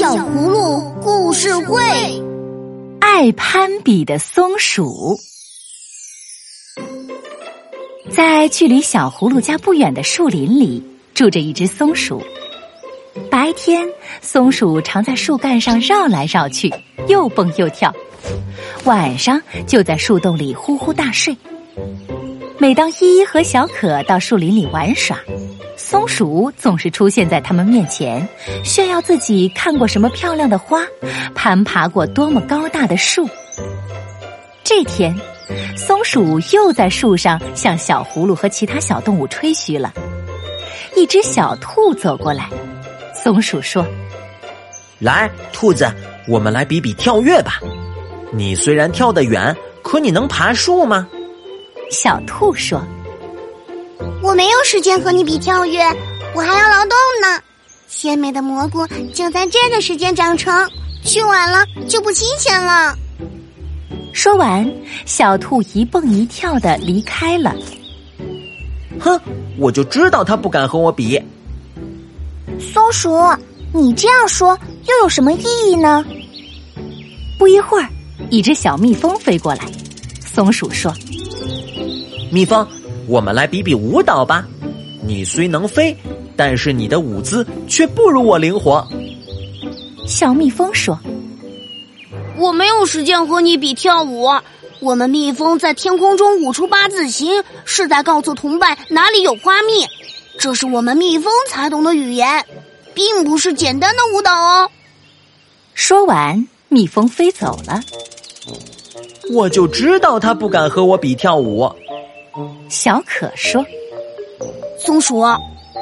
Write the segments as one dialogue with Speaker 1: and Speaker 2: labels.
Speaker 1: 小葫芦故事会，
Speaker 2: 爱攀比的松鼠，在距离小葫芦家不远的树林里，住着一只松鼠。白天，松鼠常在树干上绕来绕去，又蹦又跳；晚上就在树洞里呼呼大睡。每当依依和小可到树林里玩耍，松鼠总是出现在他们面前，炫耀自己看过什么漂亮的花，攀爬过多么高大的树。这天，松鼠又在树上向小葫芦和其他小动物吹嘘了。一只小兔走过来。松鼠说：“
Speaker 3: 来，兔子，我们来比比跳跃吧。你虽然跳得远，可你能爬树吗？”
Speaker 2: 小兔说：“
Speaker 1: 我没有时间和你比跳跃，我还要劳动呢。鲜美的蘑菇就在这个时间长成，去晚了就不新鲜了。”
Speaker 2: 说完，小兔一蹦一跳的离开了。
Speaker 3: 哼，我就知道他不敢和我比。
Speaker 1: 松鼠，你这样说又有什么意义呢？
Speaker 2: 不一会儿，一只小蜜蜂飞过来。松鼠说：“
Speaker 3: 蜜蜂，我们来比比舞蹈吧。你虽能飞，但是你的舞姿却不如我灵活。”
Speaker 2: 小蜜蜂说：“
Speaker 4: 我没有时间和你比跳舞。我们蜜蜂在天空中舞出八字形，是在告诉同伴哪里有花蜜。”这是我们蜜蜂才懂的语言，并不是简单的舞蹈哦。
Speaker 2: 说完，蜜蜂飞走了。
Speaker 3: 我就知道他不敢和我比跳舞。
Speaker 2: 小可说：“
Speaker 4: 松鼠，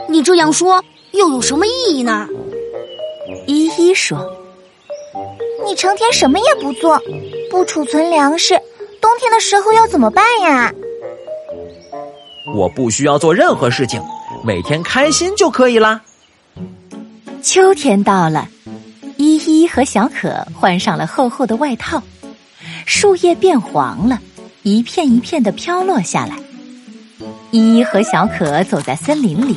Speaker 4: 你这样说又有什么意义呢？”
Speaker 2: 依依说：“
Speaker 1: 你成天什么也不做，不储存粮食，冬天的时候要怎么办呀？”
Speaker 3: 我不需要做任何事情。每天开心就可以啦。
Speaker 2: 秋天到了，依依和小可换上了厚厚的外套，树叶变黄了，一片一片的飘落下来。依依和小可走在森林里，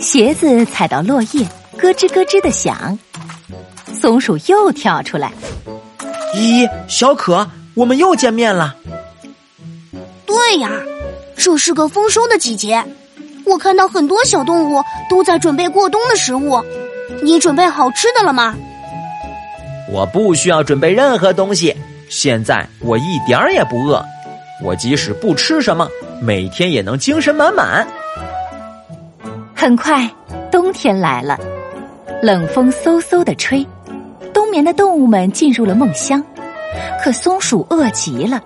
Speaker 2: 鞋子踩到落叶，咯吱咯吱的响。松鼠又跳出来，
Speaker 3: 依依、小可，我们又见面了。
Speaker 4: 对呀，这是个丰收的季节。我看到很多小动物都在准备过冬的食物，你准备好吃的了吗？
Speaker 3: 我不需要准备任何东西，现在我一点儿也不饿。我即使不吃什么，每天也能精神满满。
Speaker 2: 很快，冬天来了，冷风嗖嗖的吹，冬眠的动物们进入了梦乡，可松鼠饿极了。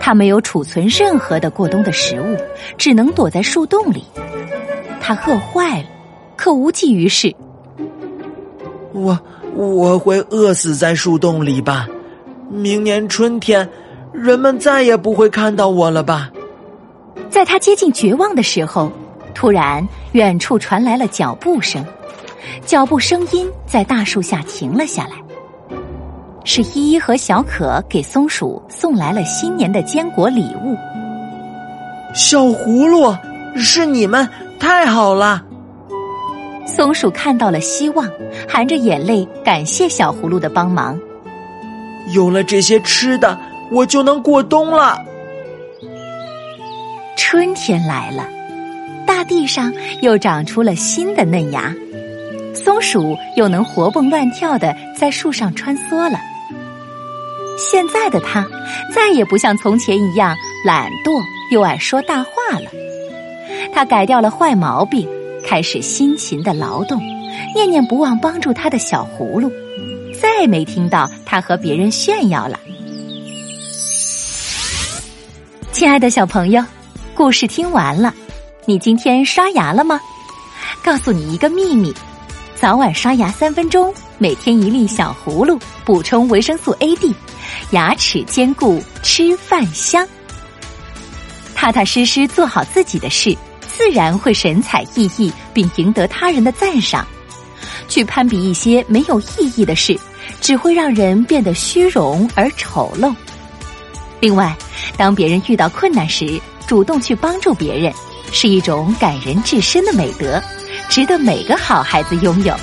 Speaker 2: 它没有储存任何的过冬的食物，只能躲在树洞里。它饿坏了，可无济于事。
Speaker 3: 我我会饿死在树洞里吧？明年春天，人们再也不会看到我了吧？
Speaker 2: 在他接近绝望的时候，突然远处传来了脚步声，脚步声音在大树下停了下来。是依依和小可给松鼠送来了新年的坚果礼物。
Speaker 3: 小葫芦，是你们，太好了！
Speaker 2: 松鼠看到了希望，含着眼泪感谢小葫芦的帮忙。
Speaker 3: 有了这些吃的，我就能过冬了。
Speaker 2: 春天来了，大地上又长出了新的嫩芽，松鼠又能活蹦乱跳的在树上穿梭了。现在的他再也不像从前一样懒惰又爱说大话了。他改掉了坏毛病，开始辛勤的劳动，念念不忘帮助他的小葫芦，再没听到他和别人炫耀了。亲爱的小朋友，故事听完了，你今天刷牙了吗？告诉你一个秘密：早晚刷牙三分钟，每天一粒小葫芦，补充维生素 A、D。牙齿坚固，吃饭香。踏踏实实做好自己的事，自然会神采奕奕，并赢得他人的赞赏。去攀比一些没有意义的事，只会让人变得虚荣而丑陋。另外，当别人遇到困难时，主动去帮助别人，是一种感人至深的美德，值得每个好孩子拥有。